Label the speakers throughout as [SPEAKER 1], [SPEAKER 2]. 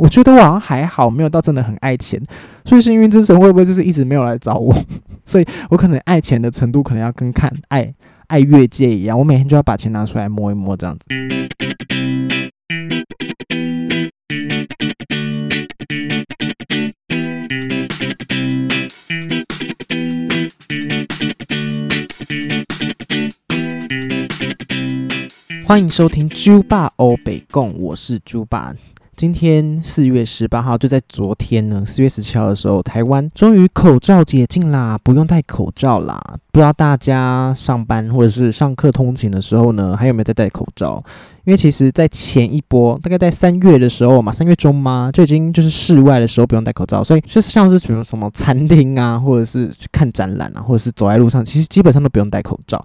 [SPEAKER 1] 我觉得我好像还好，没有到真的很爱钱。所以幸运之神会不会就是一直没有来找我？所以我可能爱钱的程度可能要跟看爱爱越界一样，我每天就要把钱拿出来摸一摸这样子。欢迎收听猪爸欧北共，我是猪爸。今天四月十八号，就在昨天呢，四月十七号的时候，台湾终于口罩解禁啦，不用戴口罩啦。不知道大家上班或者是上课通勤的时候呢，还有没有在戴口罩？因为其实，在前一波，大概在三月的时候嘛，三月中嘛，就已经就是室外的时候不用戴口罩，所以就像是比如什么餐厅啊，或者是去看展览啊，或者是走在路上，其实基本上都不用戴口罩。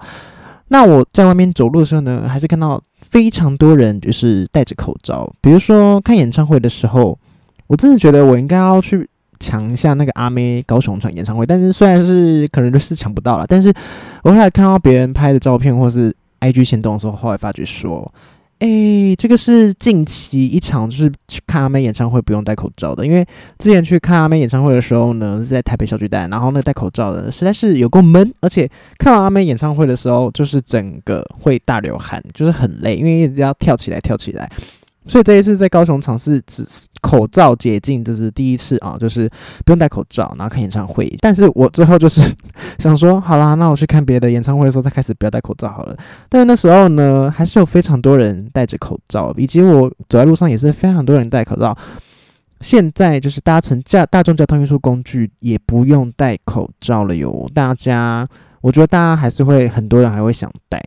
[SPEAKER 1] 那我在外面走路的时候呢，还是看到非常多人就是戴着口罩。比如说看演唱会的时候，我真的觉得我应该要去抢一下那个阿妹高雄场演唱会。但是虽然是可能就是抢不到了，但是我后来看到别人拍的照片或是 IG 行动的时候，后来发觉说。哎，这个是近期一场，就是去看阿妹演唱会不用戴口罩的。因为之前去看阿妹演唱会的时候呢，是在台北小巨蛋，然后那戴口罩的实在是有够闷，而且看完阿妹演唱会的时候，就是整个会大流汗，就是很累，因为一直要跳起来跳起来。所以这一次在高雄场是只口罩解禁，这是第一次啊，就是不用戴口罩，然后看演唱会。但是我最后就是 想说，好啦，那我去看别的演唱会的时候再开始不要戴口罩好了。但是那时候呢，还是有非常多人戴着口罩，以及我走在路上也是非常多人戴口罩。现在就是搭乘驾大众交通运输工具也不用戴口罩了哟。大家，我觉得大家还是会很多人还会想戴。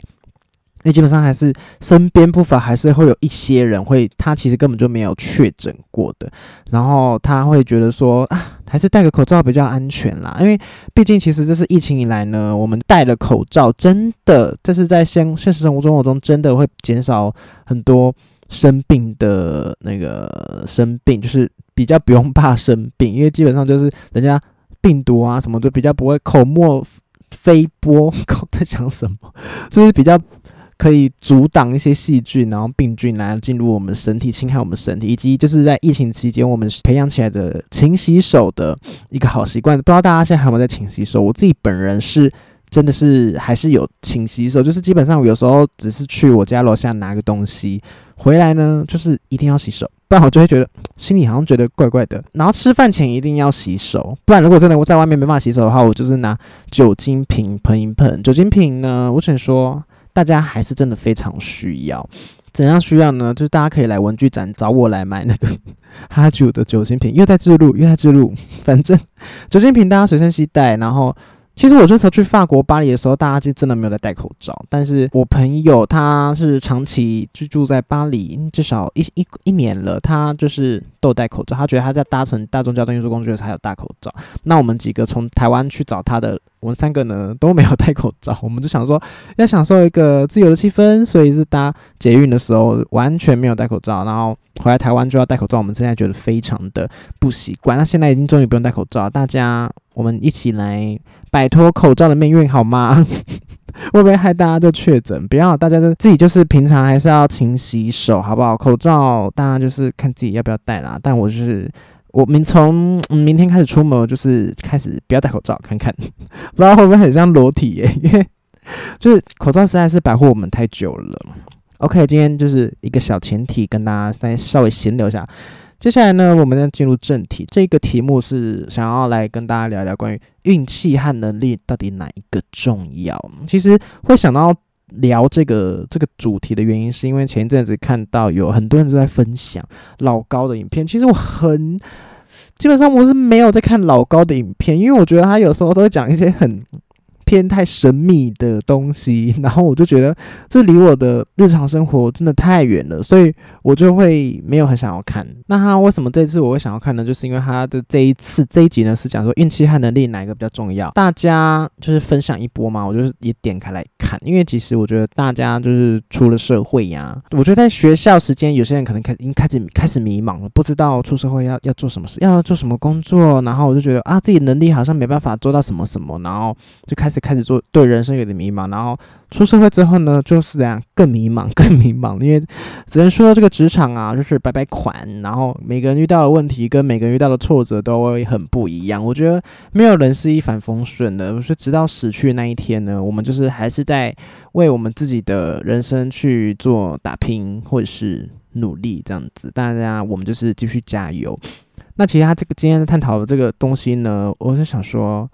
[SPEAKER 1] 为基本上还是身边不乏还是会有一些人会，他其实根本就没有确诊过的，然后他会觉得说啊，还是戴个口罩比较安全啦。因为毕竟其实这是疫情以来呢，我们戴了口罩，真的这是在现现实生活中中真的会减少很多生病的那个生病，就是比较不用怕生病，因为基本上就是人家病毒啊什么都比较不会口沫飞播，在讲什么，就是比较。可以阻挡一些细菌，然后病菌来进入我们身体，侵害我们身体，以及就是在疫情期间我们培养起来的勤洗手的一个好习惯。不知道大家现在还有没有在勤洗手？我自己本人是真的是还是有勤洗手，就是基本上我有时候只是去我家楼下拿个东西回来呢，就是一定要洗手，不然我就会觉得心里好像觉得怪怪的。然后吃饭前一定要洗手，不然如果真的我在外面没办法洗手的话，我就是拿酒精瓶喷一喷。酒精瓶呢，我只能说。大家还是真的非常需要，怎样需要呢？就是大家可以来文具展找我来买那个 哈九的酒精瓶，又在记录，又在记录。反正酒精瓶大家随身携带，然后。其实我这时候去法国巴黎的时候，大家就真的没有在戴口罩。但是我朋友他是长期居住在巴黎，至少一一一年了，他就是都戴口罩。他觉得他在搭乘大众交通运输工具的时候还有戴口罩。那我们几个从台湾去找他的，我们三个呢都没有戴口罩。我们就想说要享受一个自由的气氛，所以是搭捷运的时候完全没有戴口罩。然后回来台湾就要戴口罩，我们现在觉得非常的不习惯。那现在已经终于不用戴口罩，大家。我们一起来摆脱口罩的命运，好吗？会不会害大家就确诊？不要，大家就自己就是平常还是要勤洗手，好不好？口罩大家就是看自己要不要戴啦。但我就是我们从明天开始出门，就是开始不要戴口罩，看看 不知道会不会很像裸体耶？因为就是口罩实在是保护我们太久了。OK，今天就是一个小前提，跟大家再稍微闲聊一下。接下来呢，我们要进入正题。这个题目是想要来跟大家聊聊关于运气和能力到底哪一个重要。其实会想到聊这个这个主题的原因，是因为前一阵子看到有很多人都在分享老高的影片。其实我很基本上我是没有在看老高的影片，因为我觉得他有时候都会讲一些很。偏太神秘的东西，然后我就觉得这离我的日常生活真的太远了，所以我就会没有很想要看。那他为什么这次我会想要看呢？就是因为他的这一次这一集呢是讲说运气和能力哪一个比较重要，大家就是分享一波嘛，我就是也点开来看。因为其实我觉得大家就是出了社会呀，我觉得在学校时间有些人可能开已经开始开始迷茫了，不知道出社会要要做什么事，要做什么工作，然后我就觉得啊自己能力好像没办法做到什么什么，然后就开始。开始做对人生有点迷茫，然后出社会之后呢，就是这样更迷茫，更迷茫，因为只能说这个职场啊，就是摆摆款，然后每个人遇到的问题跟每个人遇到的挫折都会很不一样。我觉得没有人是一帆风顺的，我说直到死去那一天呢，我们就是还是在为我们自己的人生去做打拼或者是努力这样子。大家我们就是继续加油。那其实他这个今天探讨的这个东西呢，我是想说，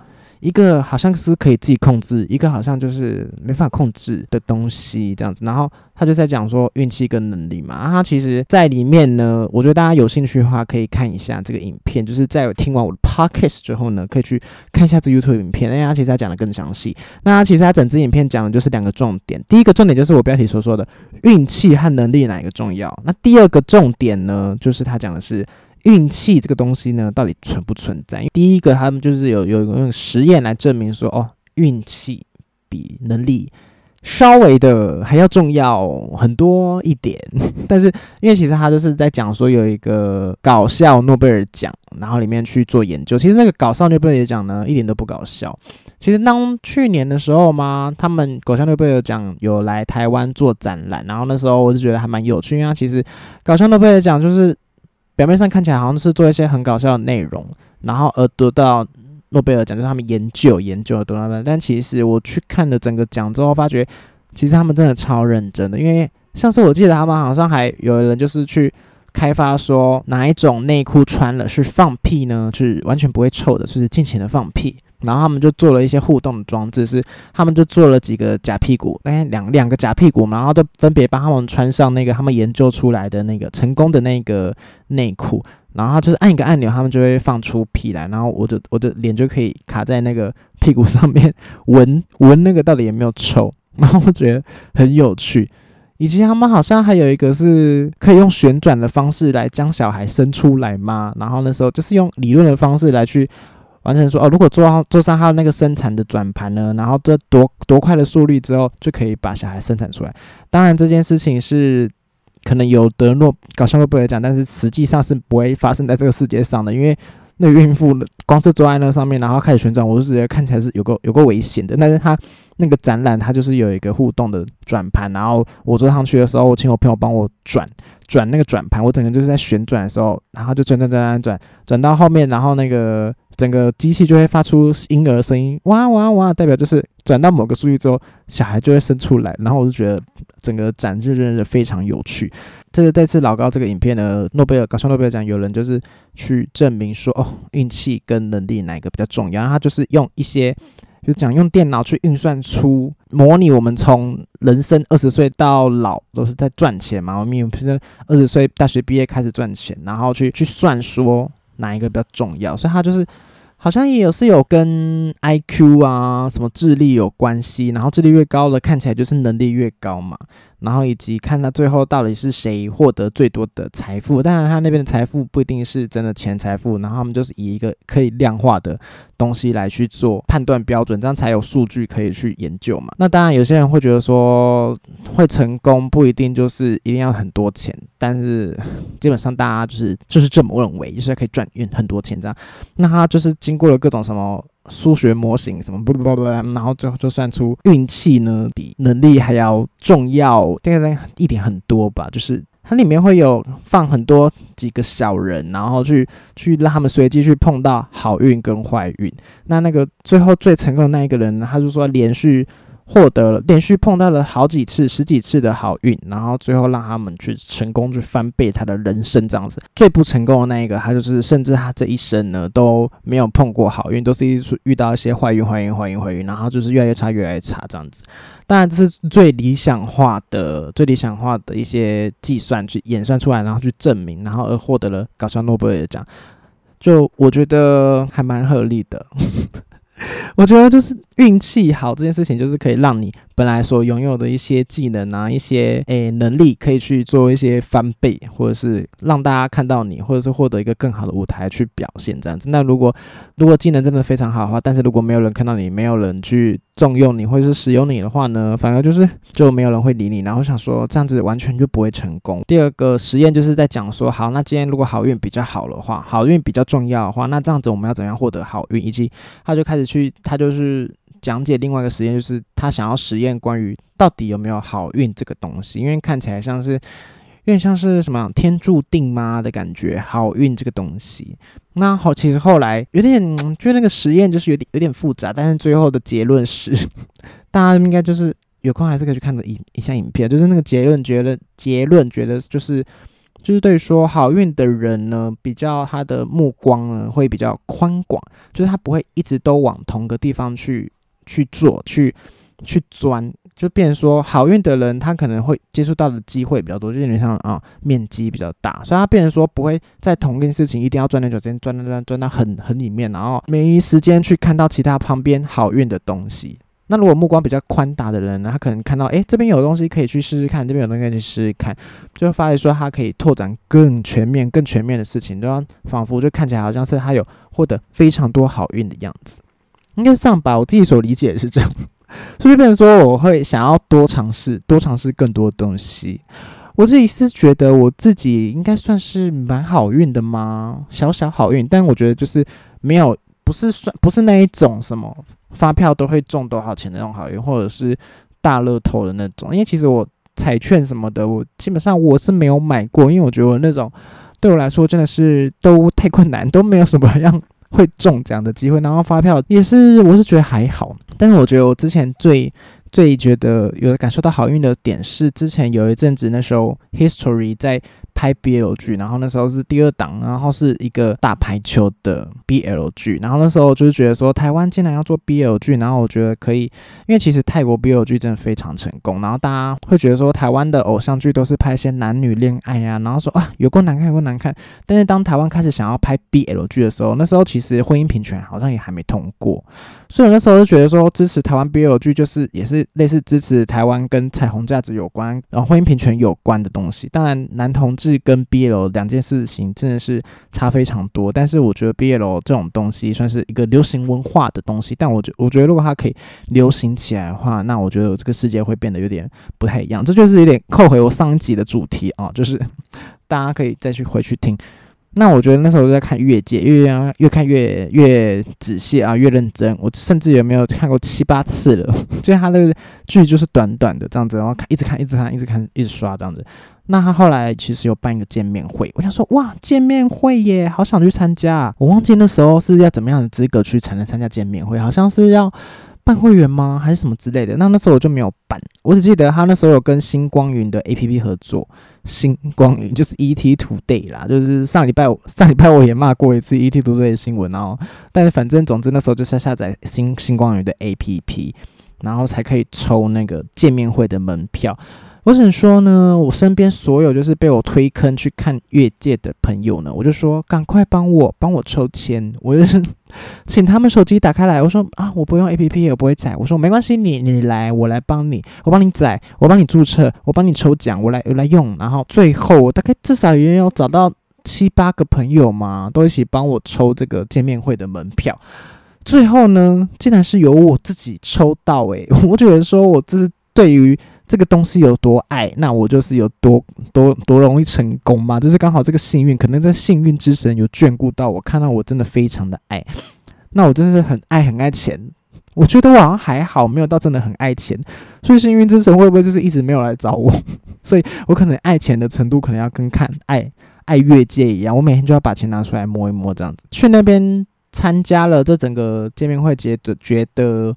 [SPEAKER 1] 一个好像是可以自己控制，一个好像就是没法控制的东西这样子。然后他就在讲说运气跟能力嘛。他其实在里面呢，我觉得大家有兴趣的话可以看一下这个影片，就是在听完我的 podcast 之后呢，可以去看一下这 YouTube 影片，因为他其实他讲的更详细。那他其实他整支影片讲的就是两个重点，第一个重点就是我标题所说的运气和能力哪一个重要。那第二个重点呢，就是他讲的是。运气这个东西呢，到底存不存在？第一个，他们就是有有用实验来证明说，哦，运气比能力稍微的还要重要很多一点。但是，因为其实他就是在讲说，有一个搞笑诺贝尔奖，然后里面去做研究。其实那个搞笑诺贝尔奖呢，一点都不搞笑。其实当去年的时候嘛，他们搞笑诺贝尔奖有来台湾做展览，然后那时候我就觉得还蛮有趣，因为其实搞笑诺贝尔奖就是。表面上看起来好像是做一些很搞笑的内容，然后而得到诺贝尔奖，就是他们研究研究得到的。但其实我去看了整个奖之后，发觉其实他们真的超认真的。因为上次我记得他们好像还有人就是去开发说哪一种内裤穿了是放屁呢？是完全不会臭的，就是尽情的放屁。然后他们就做了一些互动的装置，是他们就做了几个假屁股，哎，两两个假屁股嘛，然后就分别帮他们穿上那个他们研究出来的那个成功的那个内裤，然后就是按一个按钮，他们就会放出屁来，然后我的我的脸就可以卡在那个屁股上面闻 闻那个到底有没有臭，然后我觉得很有趣，以及他们好像还有一个是可以用旋转的方式来将小孩生出来嘛，然后那时候就是用理论的方式来去。完成说哦，如果坐上坐上他的那个生产的转盘呢，然后这多多快的速率之后，就可以把小孩生产出来。当然这件事情是可能有得诺搞笑诺贝尔奖，但是实际上是不会发生在这个世界上的，因为那孕妇光是坐在那上面，然后开始旋转，我就觉得看起来是有个有个危险的。但是她那个展览，它就是有一个互动的转盘，然后我坐上去的时候，我请我朋友帮我转转那个转盘，我整个就是在旋转的时候，然后就转转转转转转到后面，然后那个。整个机器就会发出婴儿声音，哇哇哇，代表就是转到某个数据之后，小孩就会生出来。然后我就觉得整个展示真的非常有趣。这是这次老高这个影片呢，诺贝尔搞笑诺贝尔奖有人就是去证明说，哦，运气跟能力哪个比较重要？然后他就是用一些，就讲用电脑去运算出模拟我们从人生二十岁到老都是在赚钱嘛，我们不是二十岁大学毕业开始赚钱，然后去去算说。哪一个比较重要？所以他就是好像也有是有跟 I Q 啊什么智力有关系，然后智力越高的看起来就是能力越高嘛。然后以及看他最后到底是谁获得最多的财富，当然他那边的财富不一定是真的钱财富，然后他们就是以一个可以量化的东西来去做判断标准，这样才有数据可以去研究嘛。那当然有些人会觉得说会成功不一定就是一定要很多钱，但是基本上大家就是就是这么认为，就是可以赚运很多钱这样。那他就是经过了各种什么。数学模型什么不不不不，然后最后就算出运气呢比能力还要重要，大概一点很多吧。就是它里面会有放很多几个小人，然后去去让他们随机去碰到好运跟坏运。那那个最后最成功的那一个人呢，他就说连续。获得了连续碰到了好几次、十几次的好运，然后最后让他们去成功去翻倍他的人生这样子。最不成功的那一个，他就是甚至他这一生呢都没有碰过好运，都是一遇到一些坏运、坏运、坏运、坏运，然后就是越来越差、越来越差这样子。当然这是最理想化的、最理想化的一些计算去演算出来，然后去证明，然后而获得了搞笑诺贝尔奖。就我觉得还蛮合理的。我觉得就是运气好这件事情，就是可以让你本来所拥有的一些技能啊、一些诶能力，可以去做一些翻倍，或者是让大家看到你，或者是获得一个更好的舞台去表现这样子。那如果如果技能真的非常好的话，但是如果没有人看到你，没有人去重用你，或者是使用你的话呢，反而就是就没有人会理你。然后想说这样子完全就不会成功。第二个实验就是在讲说，好，那今天如果好运比较好的话，好运比较重要的话，那这样子我们要怎样获得好运？以及他就开始。去，他就是讲解另外一个实验，就是他想要实验关于到底有没有好运这个东西，因为看起来像是有点像是什么天注定吗的感觉，好运这个东西。那好，其实后来有点就是那个实验就是有点有点复杂，但是最后的结论是，大家应该就是有空还是可以去看的影一下影片，就是那个结论觉得结论觉得就是。就是对于说好运的人呢，比较他的目光呢会比较宽广，就是他不会一直都往同个地方去去做，去去钻，就变成说好运的人，他可能会接触到的机会比较多，就有点像啊面积比较大，所以他变成说不会在同一件事情一定要钻很久时间，钻钻钻钻到很很里面，然后没时间去看到其他旁边好运的东西。那如果目光比较宽大的人呢，他可能看到，诶这边有东西可以去试试看，这边有东西可以去试试看，就会发现说他可以拓展更全面、更全面的事情，对吧？仿佛就看起来好像是他有获得非常多好运的样子，应该是这样吧？我自己所理解的是这样，所以变成说我会想要多尝试，多尝试更多的东西。我自己是觉得我自己应该算是蛮好运的吗？小小好运，但我觉得就是没有，不是算不是那一种什么。发票都会中多少钱的那种好运，或者是大乐透的那种。因为其实我彩券什么的，我基本上我是没有买过，因为我觉得那种对我来说真的是都太困难，都没有什么样会中奖的机会。然后发票也是，我是觉得还好。但是我觉得我之前最最觉得有感受到好运的点是，之前有一阵子那时候 History 在。拍 BL 剧，然后那时候是第二档，然后是一个打排球的 BL 剧，然后那时候就是觉得说台湾竟然要做 BL 剧，然后我觉得可以，因为其实泰国 BL 剧真的非常成功，然后大家会觉得说台湾的偶像剧都是拍一些男女恋爱呀，然后说啊有够难看有够难看，但是当台湾开始想要拍 BL 剧的时候，那时候其实婚姻平权好像也还没通过，所以我那时候就觉得说支持台湾 BL 剧就是也是类似支持台湾跟彩虹价值有关，然后婚姻平权有关的东西，当然男同志是跟 BL 两件事情真的是差非常多，但是我觉得 BL 这种东西算是一个流行文化的东西，但我觉我觉得如果它可以流行起来的话，那我觉得这个世界会变得有点不太一样。这就是有点扣回我上一集的主题啊，就是 大家可以再去回去听。那我觉得那时候我在看越界，越越看越越仔细啊，越认真。我甚至有没有看过七八次了？就他那个剧就是短短的这样子，然后看一直看，一直看，一直看，一直刷这样子。那他后来其实有办一个见面会，我想说哇，见面会耶，好想去参加。我忘记那时候是要怎么样的资格去才能参加见面会，好像是要办会员吗，还是什么之类的？那那时候我就没有办，我只记得他那时候有跟星光云的 A P P 合作，星光云就是 E T Today 啦，就是上礼拜上礼拜我也骂过一次 E T Today 的新闻哦。但是反正总之那时候就是下载星星光云的 A P P，然后才可以抽那个见面会的门票。我只能说呢，我身边所有就是被我推坑去看越界的朋友呢，我就说赶快帮我帮我抽签，我就是请他们手机打开来，我说啊，我不用 A P P，我不会载，我说没关系，你你来，我来帮你，我帮你载，我帮你注册，我帮你抽奖，我来我来用，然后最后我大概至少也有找到七八个朋友嘛，都一起帮我抽这个见面会的门票，最后呢，竟然是由我自己抽到，诶，我觉得说我这是对于。这个东西有多爱，那我就是有多多多容易成功嘛？就是刚好这个幸运，可能在幸运之神有眷顾到我，看到我真的非常的爱，那我真的是很爱很爱钱。我觉得我好像还好，没有到真的很爱钱，所以幸运之神会不会就是一直没有来找我？所以我可能爱钱的程度可能要跟看爱爱越界一样，我每天就要把钱拿出来摸一摸这样子。去那边参加了这整个见面会，觉得觉得。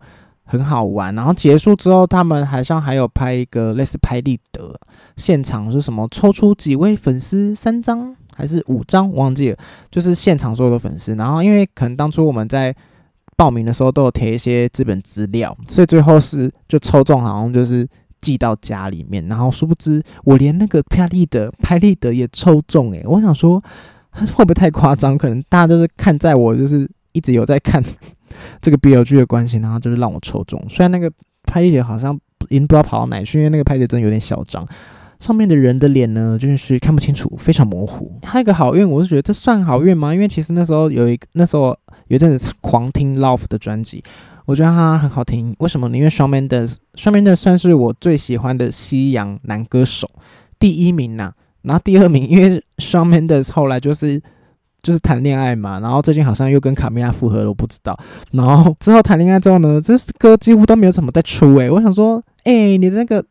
[SPEAKER 1] 很好玩，然后结束之后，他们好像还有拍一个类似拍立得，现场是什么抽出几位粉丝三张还是五张，忘记了，就是现场所有的粉丝。然后因为可能当初我们在报名的时候都有填一些资本资料，所以最后是就抽中，好像就是寄到家里面。然后殊不知我连那个拍立得拍立得也抽中，诶，我想说会不会太夸张？可能大家都是看在我就是一直有在看。这个 BLG 的关系，然后就是让我抽中。虽然那个拍立得好像已经不知道跑到哪去，因为那个拍立得真的有点小张，上面的人的脸呢，就是看不清楚，非常模糊。还有一个好运，我是觉得这算好运吗？因为其实那时候有一个，那时候有一阵子狂听 Love 的专辑，我觉得他很好听。为什么呢？因为双面的双面的算是我最喜欢的西洋男歌手，第一名呐。然后第二名，因为双面的后来就是。就是谈恋爱嘛，然后最近好像又跟卡米拉复合了，我不知道。然后之后谈恋爱之后呢，这歌几乎都没有什么在出诶，我想说，哎，你的那个。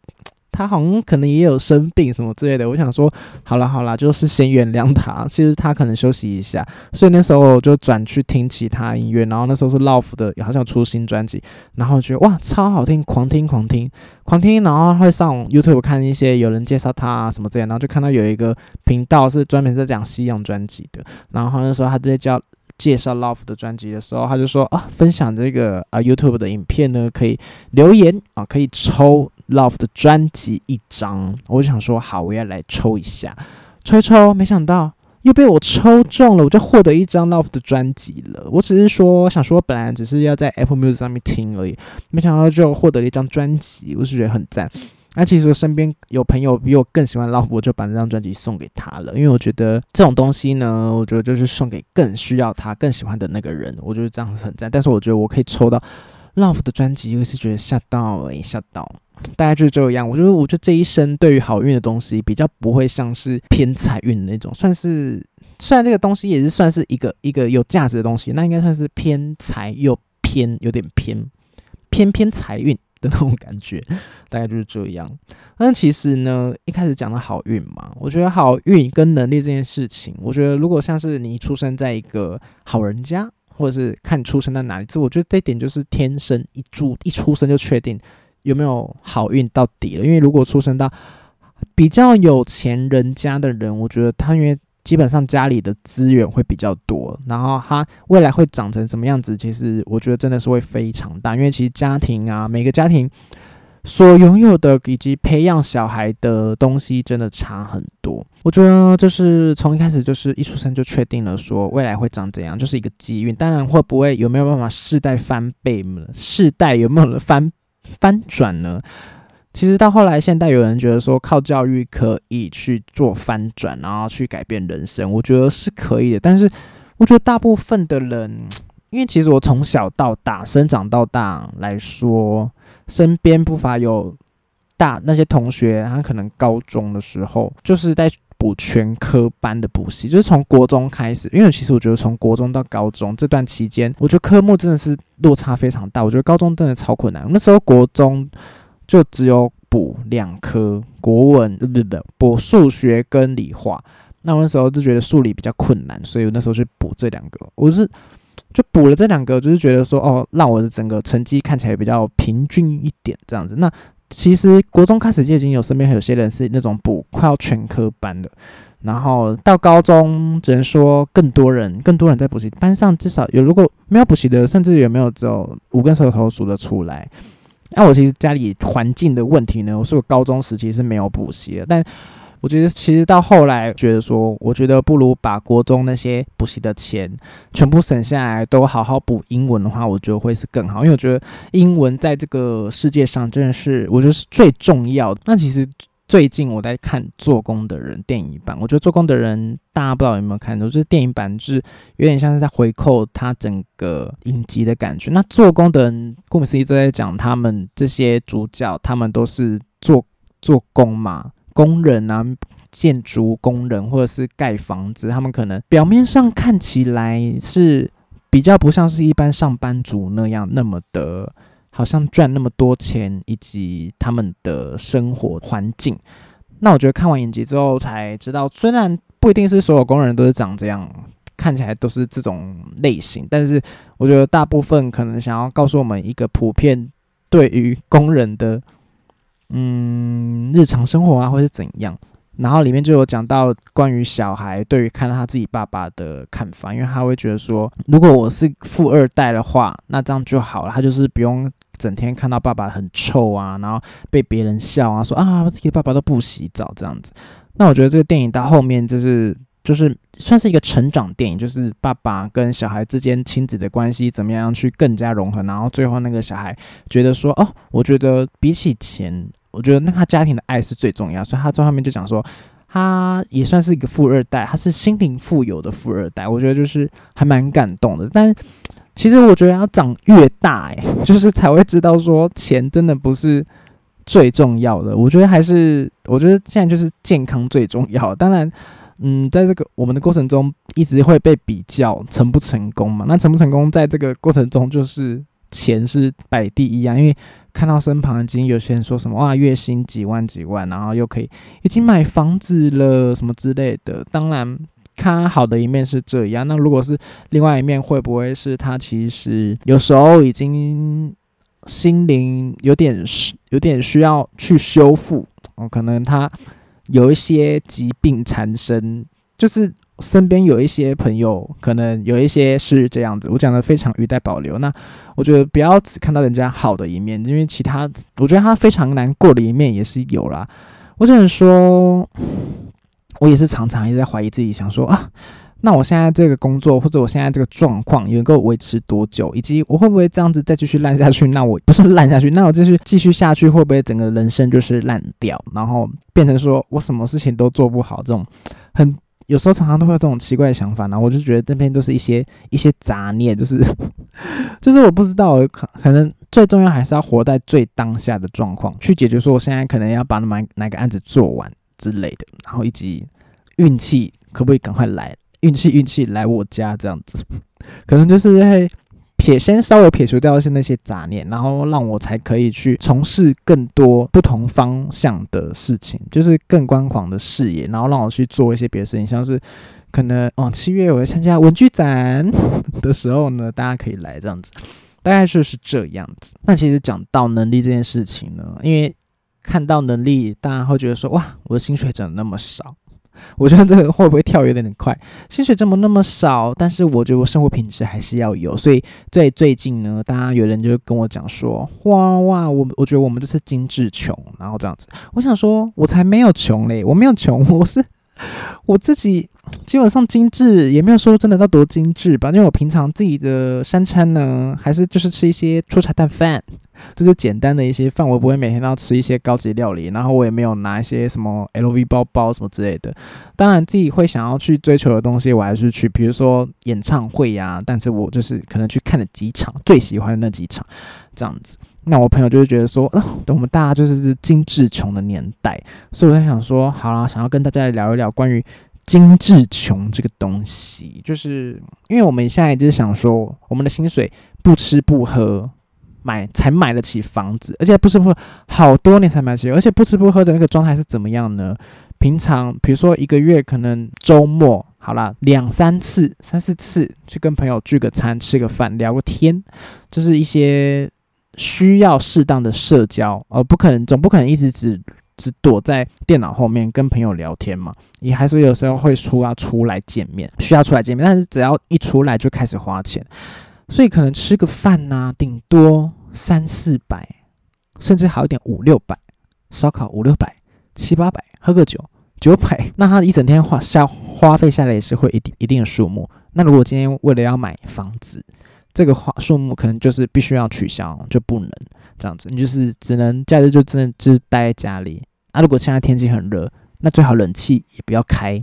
[SPEAKER 1] 他好像可能也有生病什么之类的，我想说，好了好了，就是先原谅他。其实他可能休息一下，所以那时候我就转去听其他音乐。然后那时候是 Love 的，好像出新专辑，然后觉得哇超好听，狂听狂听狂听。然后会上 YouTube 看一些有人介绍他啊什么之类，然后就看到有一个频道是专门在讲西洋专辑的。然后那时候他在叫介绍 Love 的专辑的时候，他就说啊，分享这个啊 YouTube 的影片呢，可以留言啊，可以抽。Love 的专辑一张，我就想说好，我要来抽一下，抽一抽，没想到又被我抽中了，我就获得一张 Love 的专辑了。我只是说想说，本来只是要在 Apple Music 上面听而已，没想到就获得了一张专辑，我是觉得很赞。那其实我身边有朋友比我更喜欢 Love，我就把那张专辑送给他了，因为我觉得这种东西呢，我觉得就是送给更需要他、更喜欢的那个人，我觉得这样子很赞。但是我觉得我可以抽到 Love 的专辑，又是觉得吓到诶，吓到。大概就是这样。我觉得，我觉得这一生对于好运的东西，比较不会像是偏财运那种，算是虽然这个东西也是算是一个一个有价值的东西，那应该算是偏财又偏有点偏 偏偏财运的那种感觉。大概就是这样。但其实呢，一开始讲的好运嘛，我觉得好运跟能力这件事情，我觉得如果像是你出生在一个好人家，或者是看你出生在哪里，这我觉得这一点就是天生一注一出生就确定。有没有好运到底了？因为如果出生到比较有钱人家的人，我觉得他因为基本上家里的资源会比较多，然后他未来会长成什么样子，其实我觉得真的是会非常大。因为其实家庭啊，每个家庭所拥有的以及培养小孩的东西真的差很多。我觉得就是从一开始就是一出生就确定了说未来会长怎样，就是一个机运。当然会不会有没有办法世代翻倍呢？世代有没有翻？翻转呢？其实到后来，现代有人觉得说靠教育可以去做翻转，然后去改变人生，我觉得是可以的。但是，我觉得大部分的人，因为其实我从小到大生长到大来说，身边不乏有大那些同学，他可能高中的时候就是在。补全科班的补习，就是从国中开始，因为其实我觉得从国中到高中这段期间，我觉得科目真的是落差非常大。我觉得高中真的超困难，那时候国中就只有补两科国文，不不不，补数学跟理化。那我那时候就觉得数理比较困难，所以我那时候去补这两个。我是就补了这两个，就是觉得说哦，让我的整个成绩看起来比较平均一点这样子。那其实国中开始就已经有身边有些人是那种补快要全科班的，然后到高中只能说更多人更多人在补习班上，至少有如果没有补习的，甚至有没有只有五根手指头数得出来。那我其实家里环境的问题呢，我是我高中时期是没有补习的，但。我觉得其实到后来觉得说，我觉得不如把国中那些补习的钱全部省下来，都好好补英文的话，我觉得会是更好。因为我觉得英文在这个世界上真的是，我觉得是最重要的。那其实最近我在看《做工的人》电影版，我觉得《做工的人》大家不知道有没有看，就是电影版就是有点像是在回扣他整个影集的感觉。那《做工的人》顾名思义都在讲他们这些主角，他们都是做做工嘛。工人啊，建筑工人或者是盖房子，他们可能表面上看起来是比较不像是一般上班族那样那么的，好像赚那么多钱，以及他们的生活环境。那我觉得看完影集之后才知道，虽然不一定是所有工人都是长这样，看起来都是这种类型，但是我觉得大部分可能想要告诉我们一个普遍对于工人的。嗯，日常生活啊，或是怎样，然后里面就有讲到关于小孩对于看到他自己爸爸的看法，因为他会觉得说，如果我是富二代的话，那这样就好了，他就是不用整天看到爸爸很臭啊，然后被别人笑啊，说啊自己爸爸都不洗澡这样子。那我觉得这个电影到后面就是。就是算是一个成长电影，就是爸爸跟小孩之间亲子的关系怎么样去更加融合，然后最后那个小孩觉得说，哦，我觉得比起钱，我觉得那他家庭的爱是最重要，所以他最后面就讲说，他也算是一个富二代，他是心灵富有的富二代，我觉得就是还蛮感动的。但其实我觉得要长越大，哎，就是才会知道说钱真的不是最重要的。我觉得还是，我觉得现在就是健康最重要。当然。嗯，在这个我们的过程中，一直会被比较成不成功嘛？那成不成功，在这个过程中就是钱是摆第一啊，因为看到身旁已经有些人说什么哇，月薪几万几万，然后又可以已经买房子了什么之类的。当然，看好的一面是这样，那如果是另外一面，会不会是他其实有时候已经心灵有点有点需要去修复？哦，可能他。有一些疾病缠身，就是身边有一些朋友，可能有一些是这样子。我讲的非常语带保留。那我觉得不要只看到人家好的一面，因为其他我觉得他非常难过的一面也是有啦。我只能说，我也是常常一直在怀疑自己，想说啊。那我现在这个工作或者我现在这个状况能够维持多久，以及我会不会这样子再继续烂下去？那我不是烂下去，那我继续继续下去会不会整个人生就是烂掉，然后变成说我什么事情都做不好？这种很有时候常常都会有这种奇怪的想法呢。我就觉得这边都是一些一些杂念，就是 就是我不知道，可可能最重要还是要活在最当下的状况去解决。说我现在可能要把哪哪个案子做完之类的，然后以及运气可不可以赶快来？运气运气来我家这样子，可能就是会撇先稍微撇除掉一些那些杂念，然后让我才可以去从事更多不同方向的事情，就是更宽广的视野，然后让我去做一些别的事情，像是可能哦七月我会参加文具展的时候呢，大家可以来这样子，大概就是这样子。那其实讲到能力这件事情呢，因为看到能力，大家会觉得说哇，我的薪水怎么那么少？我觉得这个会不会跳有点快？薪水这么那么少，但是我觉得我生活品质还是要有。所以在最近呢，大家有人就跟我讲说：“哇哇，我我觉得我们就是精致穷。”然后这样子，我想说，我才没有穷嘞，我没有穷，我是 我自己基本上精致，也没有说真的到多精致吧。因为我平常自己的三餐呢，还是就是吃一些粗茶淡饭。就是简单的一些饭，我不会每天都要吃一些高级料理，然后我也没有拿一些什么 LV 包包什么之类的。当然自己会想要去追求的东西，我还是去，比如说演唱会呀。但是我就是可能去看了几场，最喜欢的那几场这样子。那我朋友就会觉得说，呃，我们大家就是精致穷的年代，所以我在想说，好了，想要跟大家聊一聊关于精致穷这个东西，就是因为我们现在就是想说，我们的薪水不吃不喝。买才买得起房子，而且不吃不喝好多年才买得起，而且不吃不喝的那个状态是怎么样呢？平常比如说一个月可能周末好了两三次、三四次去跟朋友聚个餐、吃个饭、聊个天，就是一些需要适当的社交，而不可能总不可能一直只只躲在电脑后面跟朋友聊天嘛。也还是有时候会出要出来见面，需要出来见面，但是只要一出来就开始花钱。所以可能吃个饭呐，顶多三四百，甚至好一点五六百，烧烤五六百，七八百，喝个酒九百，那他一整天花下花费下来也是会一定一定的数目。那如果今天为了要买房子，这个花数目可能就是必须要取消，就不能这样子，你就是只能假日就真的就是待在家里。啊，如果现在天气很热，那最好冷气也不要开，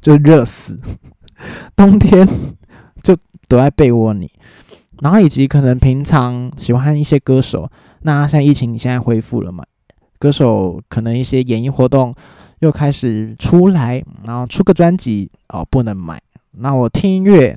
[SPEAKER 1] 就热死。冬天就躲在被窝里。然后以及可能平常喜欢一些歌手，那像疫情现在恢复了嘛，歌手可能一些演艺活动又开始出来，然后出个专辑哦不能买，那我听音乐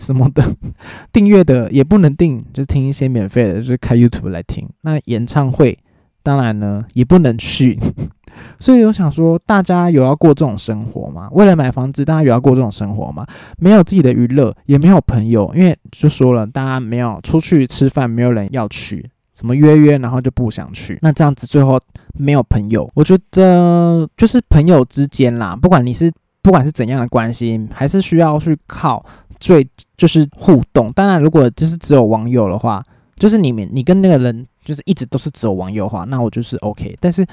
[SPEAKER 1] 什么的，订阅的也不能订，就听一些免费的，就是开 YouTube 来听。那演唱会当然呢也不能去。所以我想说，大家有要过这种生活吗？为了买房子，大家有要过这种生活吗？没有自己的娱乐，也没有朋友，因为就说了，大家没有出去吃饭，没有人要去，什么约约，然后就不想去。那这样子最后没有朋友，我觉得就是朋友之间啦，不管你是不管是怎样的关系，还是需要去靠最就是互动。当然，如果就是只有网友的话，就是你们你跟那个人就是一直都是只有网友的话，那我就是 OK。但是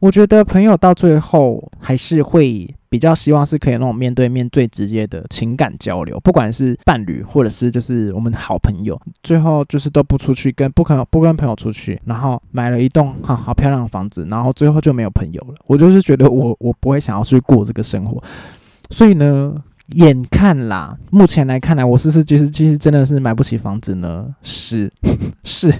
[SPEAKER 1] 我觉得朋友到最后还是会比较希望是可以那种面对面最直接的情感交流，不管是伴侣或者是就是我们好朋友，最后就是都不出去跟不可能不跟朋友出去，然后买了一栋好好漂亮的房子，然后最后就没有朋友了。我就是觉得我我不会想要去过这个生活，所以呢，眼看啦，目前来看来，我是是其实其实真的是买不起房子呢，是 是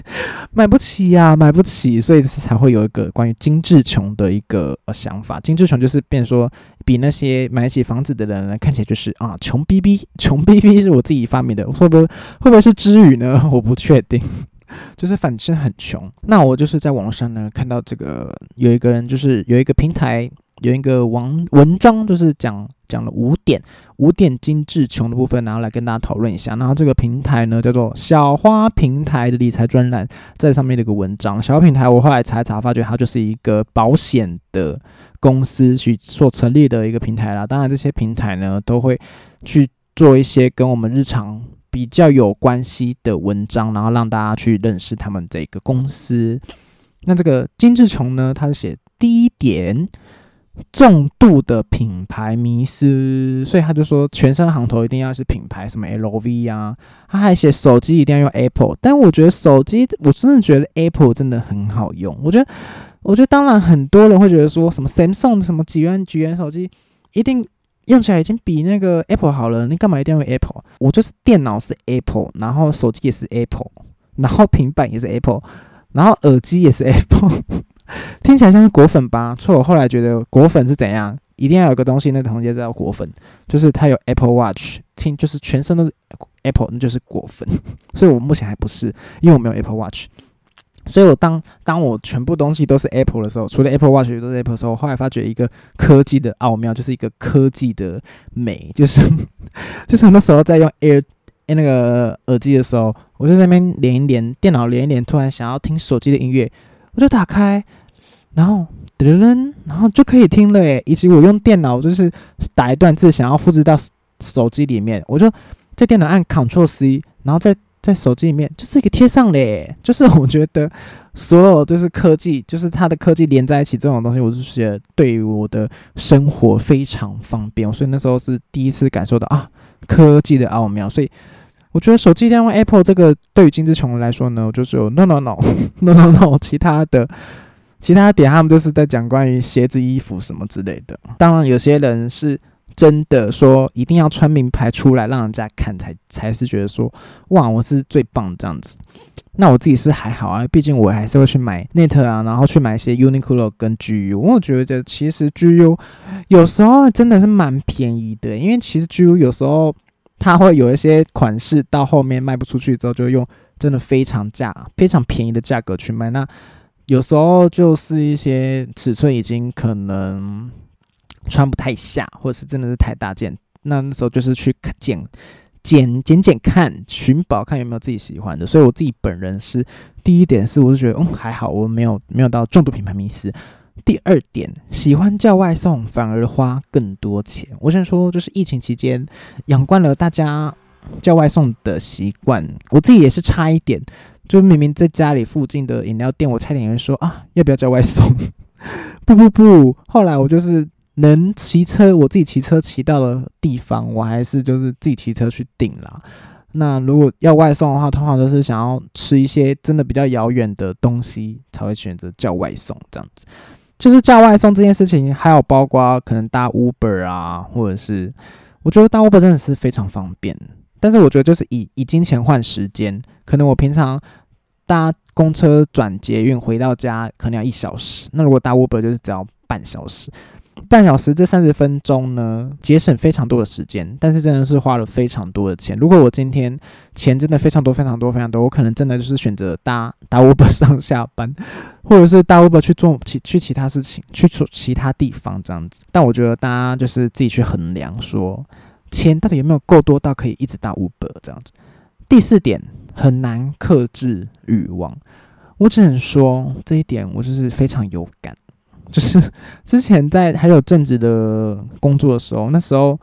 [SPEAKER 1] 买不起呀，买不起，所以才会有一个关于精致穷的一个呃想法。精致穷就是变说比那些买起房子的人呢，看起来就是啊穷逼逼，穷逼逼是我自己发明的，会不会会不会是知语呢？我不确定，就是反正很穷。那我就是在网上呢看到这个有一个人就是有一个平台。有一个文文章，就是讲讲了五点五点精致穷的部分，然后来跟大家讨论一下。然后这个平台呢，叫做小花平台的理财专栏，在上面的一个文章。小花平台，我后来查一查，发觉它就是一个保险的公司去所成立的一个平台啦。当然，这些平台呢，都会去做一些跟我们日常比较有关系的文章，然后让大家去认识他们这个公司。那这个金志琼呢，他是写第一点。重度的品牌迷失，所以他就说全身行头一定要是品牌，什么 LV 啊，他还写手机一定要用 Apple。但我觉得手机，我真的觉得 Apple 真的很好用。我觉得，我觉得当然很多人会觉得说什么 Samsung 什么几元几元手机一定用起来已经比那个 Apple 好了，你干嘛一定要用 Apple？我就是电脑是 Apple，然后手机也是 Apple，然后平板也是 Apple，然后耳机也是 Apple。听起来像是果粉吧？错，我后来觉得果粉是怎样？一定要有个东西，那个同学叫果粉，就是它有 Apple Watch，听就是全身都是 Apple，那就是果粉。所以我目前还不是，因为我没有 Apple Watch。所以我当当我全部东西都是 Apple 的时候，除了 Apple Watch 都是 Apple 的时候，我后来发觉一个科技的奥妙，就是一个科技的美，就是就是很多时候在用 Air 那个耳机的时候，我就在那边连一连，电脑连一连，突然想要听手机的音乐。我就打开，然后噔噔，然后就可以听了诶。以及我用电脑就是打一段字，想要复制到手机里面，我就在电脑按 Ctrl C，然后在在手机里面就是一个贴上嘞。就是我觉得所有就是科技，就是它的科技连在一起这种东西，我就觉得对于我的生活非常方便。所以那时候是第一次感受到啊科技的奥妙。所以。我觉得手机用 Apple 这个对于金志琼来说呢，就是有 no no no no no no，其他的其他点他们就是在讲关于鞋子、衣服什么之类的。当然，有些人是真的说一定要穿名牌出来让人家看才才是觉得说哇我是最棒这样子。那我自己是还好啊，毕竟我还是会去买 Net 啊，然后去买一些 Uniqlo 跟 GU。我觉得其实 GU 有时候真的是蛮便宜的，因为其实 GU 有时候。它会有一些款式到后面卖不出去之后，就用真的非常价、非常便宜的价格去卖。那有时候就是一些尺寸已经可能穿不太下，或者是真的是太大件，那那时候就是去捡、捡、捡捡看，寻宝看有没有自己喜欢的。所以我自己本人是第一点是，我是觉得嗯还好，我没有没有到重度品牌迷失。第二点，喜欢叫外送反而花更多钱。我想说，就是疫情期间养惯了大家叫外送的习惯，我自己也是差一点。就明明在家里附近的饮料店，我差点会说啊，要不要叫外送？不不不，后来我就是能骑车，我自己骑车骑到了地方，我还是就是自己骑车去订啦。那如果要外送的话，通常都是想要吃一些真的比较遥远的东西，才会选择叫外送这样子。就是叫外送这件事情，还有包括可能搭 Uber 啊，或者是我觉得搭 Uber 真的是非常方便。但是我觉得就是以以金钱换时间，可能我平常搭公车转捷运回到家可能要一小时，那如果搭 Uber 就是只要半小时。半小时这三十分钟呢，节省非常多的时间，但是真的是花了非常多的钱。如果我今天钱真的非常多、非常多、非常多，我可能真的就是选择搭搭 Uber 上下班，或者是搭 Uber 去做其去其他事情，去做其他地方这样子。但我觉得大家就是自己去衡量，说钱到底有没有够多到可以一直搭 Uber 这样子。第四点，很难克制欲望。我只能说这一点，我就是非常有感。就是之前在还有正职的工作的时候，那时候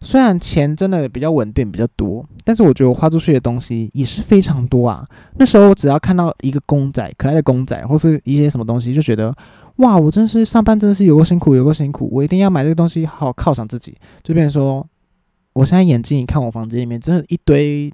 [SPEAKER 1] 虽然钱真的比较稳定比较多，但是我觉得我花出去的东西也是非常多啊。那时候我只要看到一个公仔，可爱的公仔，或是一些什么东西，就觉得哇，我真是上班真的是有够辛苦，有够辛苦，我一定要买这个东西，好好犒赏自己。就变成说，我现在眼睛一看，我房间里面真的一堆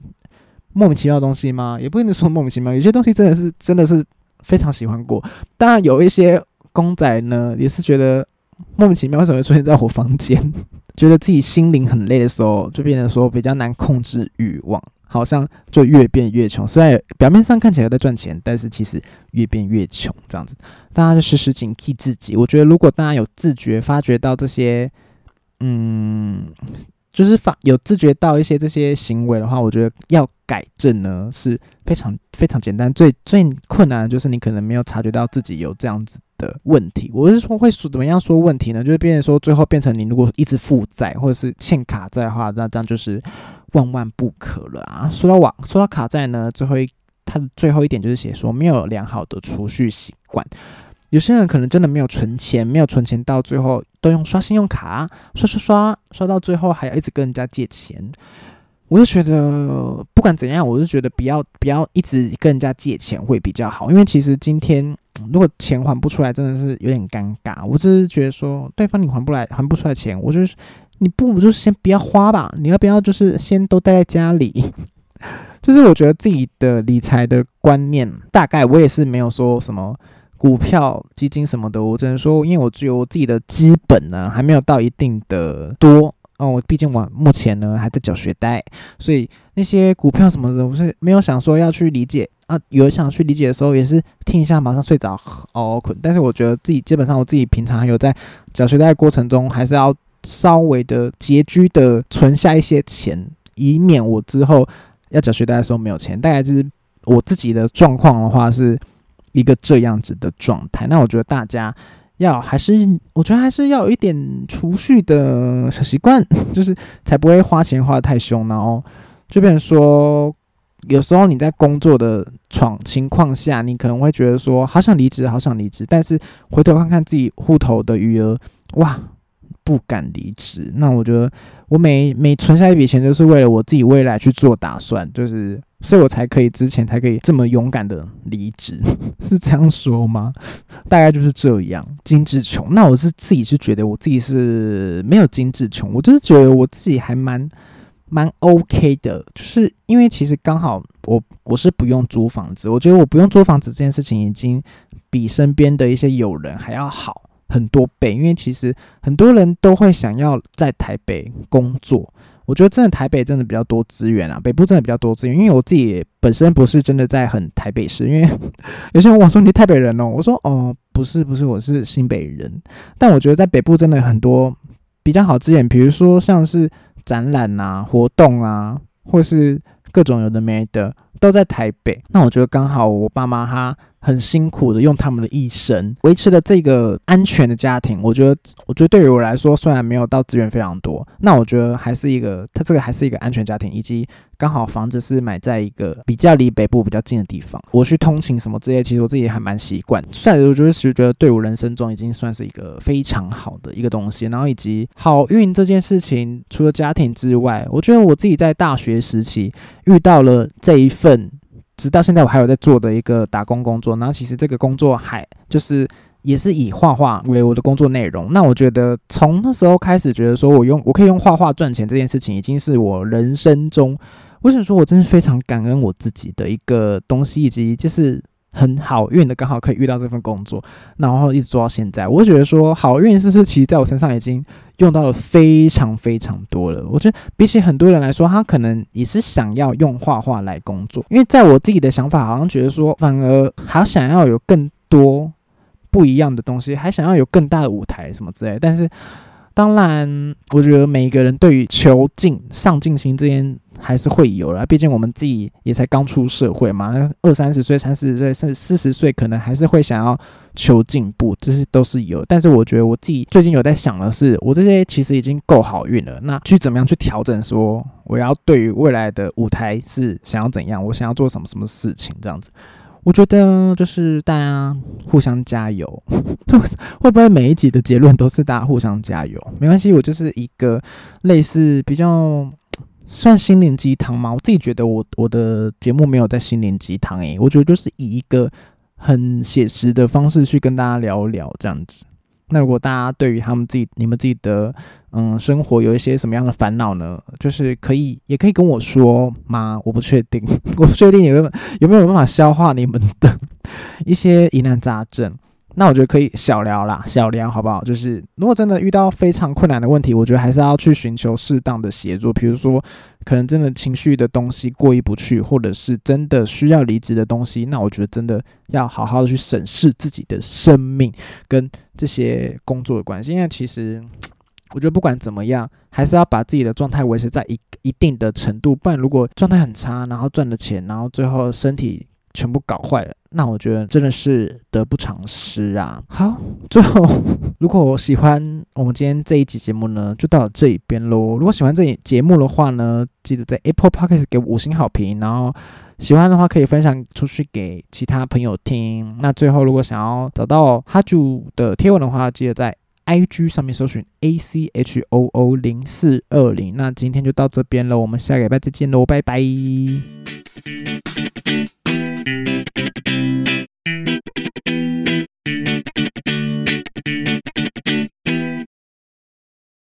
[SPEAKER 1] 莫名其妙的东西吗？也不一定说莫名其妙，有些东西真的是真的是非常喜欢过，当然有一些。公仔呢，也是觉得莫名其妙，为什么会出现在我房间？觉得自己心灵很累的时候，就变得说比较难控制欲望，好像就越变越穷。虽然表面上看起来在赚钱，但是其实越变越穷这样子。大家就时时警惕自己。我觉得如果大家有自觉发觉到这些，嗯。就是发有自觉到一些这些行为的话，我觉得要改正呢是非常非常简单。最最困难的就是你可能没有察觉到自己有这样子的问题。我是说会说怎么样说问题呢？就是变成说最后变成你如果一直负债或者是欠卡债的话，那这样就是万万不可了啊！说到网说到卡债呢，最后一它的最后一点就是写说没有良好的储蓄习惯。有些人可能真的没有存钱，没有存钱，到最后都用刷信用卡刷刷刷刷，到最后还要一直跟人家借钱。我就觉得不管怎样，我就觉得不要不要一直跟人家借钱会比较好，因为其实今天如果钱还不出来，真的是有点尴尬。我只是觉得说，对方你还不来还不出来钱，我就是你不如就先不要花吧，你要不要就是先都待在家里？就是我觉得自己的理财的观念，大概我也是没有说什么。股票、基金什么的，我只能说，因为我只有我自己的资本呢，还没有到一定的多哦。我毕竟我目前呢还在缴学贷，所以那些股票什么的，我是没有想说要去理解啊。有想去理解的时候，也是听一下，马上睡着，哦困。但是我觉得自己基本上我自己平常有在缴学贷过程中，还是要稍微的拮据的存下一些钱，以免我之后要缴学贷的时候没有钱。大概就是我自己的状况的话是。一个这样子的状态，那我觉得大家要还是，我觉得还是要有一点储蓄的小习惯，就是才不会花钱花的太凶。然后就变成说，有时候你在工作的闯情况下，你可能会觉得说，好想离职，好想离职，但是回头看看自己户头的余额，哇，不敢离职。那我觉得，我每每存下一笔钱，就是为了我自己未来去做打算，就是。所以我才可以之前才可以这么勇敢的离职，是这样说吗？大概就是这样。精致穷，那我是自己是觉得我自己是没有精致穷，我就是觉得我自己还蛮蛮 OK 的，就是因为其实刚好我我是不用租房子，我觉得我不用租房子这件事情已经比身边的一些友人还要好很多倍，因为其实很多人都会想要在台北工作。我觉得真的台北真的比较多资源啊，北部真的比较多资源。因为我自己本身不是真的在很台北市，因为 有些人我说你台北人哦，我说哦不是不是，我是新北人。但我觉得在北部真的很多比较好资源，比如说像是展览啊、活动啊，或是各种有的没的。都在台北，那我觉得刚好我爸妈他很辛苦的用他们的一生维持了这个安全的家庭。我觉得，我觉得对于我来说，虽然没有到资源非常多，那我觉得还是一个，他这个还是一个安全家庭，以及刚好房子是买在一个比较离北部比较近的地方。我去通勤什么这些，其实我自己还蛮习惯。算我觉得是觉得对我人生中已经算是一个非常好的一个东西。然后以及好运这件事情，除了家庭之外，我觉得我自己在大学时期遇到了这一份。直到现在我还有在做的一个打工工作，然后其实这个工作还就是也是以画画为我的工作内容。那我觉得从那时候开始，觉得说我用我可以用画画赚钱这件事情，已经是我人生中，我想说我真是非常感恩我自己的一个东西，以及就是。很好运的，刚好可以遇到这份工作，然后一直做到现在。我觉得说好运是不是其实在我身上已经用到了非常非常多了。我觉得比起很多人来说，他可能也是想要用画画来工作，因为在我自己的想法，好像觉得说反而还想要有更多不一样的东西，还想要有更大的舞台什么之类。但是当然，我觉得每一个人对于求进、上进心这件。还是会有啦，毕竟我们自己也才刚出社会嘛，二三十岁、三四十岁甚至四十岁，可能还是会想要求进步，这些都是有。但是我觉得我自己最近有在想的是，我这些其实已经够好运了，那去怎么样去调整？说我要对于未来的舞台是想要怎样？我想要做什么什么事情？这样子，我觉得就是大家互相加油。会不会每一集的结论都是大家互相加油？没关系，我就是一个类似比较。算心灵鸡汤嘛？我自己觉得我我的节目没有在心灵鸡汤诶，我觉得就是以一个很写实的方式去跟大家聊聊这样子。那如果大家对于他们自己、你们自己的嗯生活有一些什么样的烦恼呢？就是可以也可以跟我说吗？我不确定，我不确定有没有有没有办法消化你们的 一些疑难杂症。那我觉得可以小聊啦，小聊好不好？就是如果真的遇到非常困难的问题，我觉得还是要去寻求适当的协助。比如说，可能真的情绪的东西过意不去，或者是真的需要离职的东西，那我觉得真的要好好的去审视自己的生命跟这些工作的关系。因为其实 我觉得不管怎么样，还是要把自己的状态维持在一一定的程度，不然如果状态很差，然后赚了钱，然后最后身体。全部搞坏了，那我觉得真的是得不偿失啊！好，最后如果喜欢我们今天这一集节目呢，就到这一边喽。如果喜欢这节目的话呢，记得在 Apple Podcast 给五星好评，然后喜欢的话可以分享出去给其他朋友听。那最后，如果想要找到哈主的贴文的话，记得在 IG 上面搜寻 A C H O O 零四二零。那今天就到这边了，我们下个礼拜再见喽，拜拜。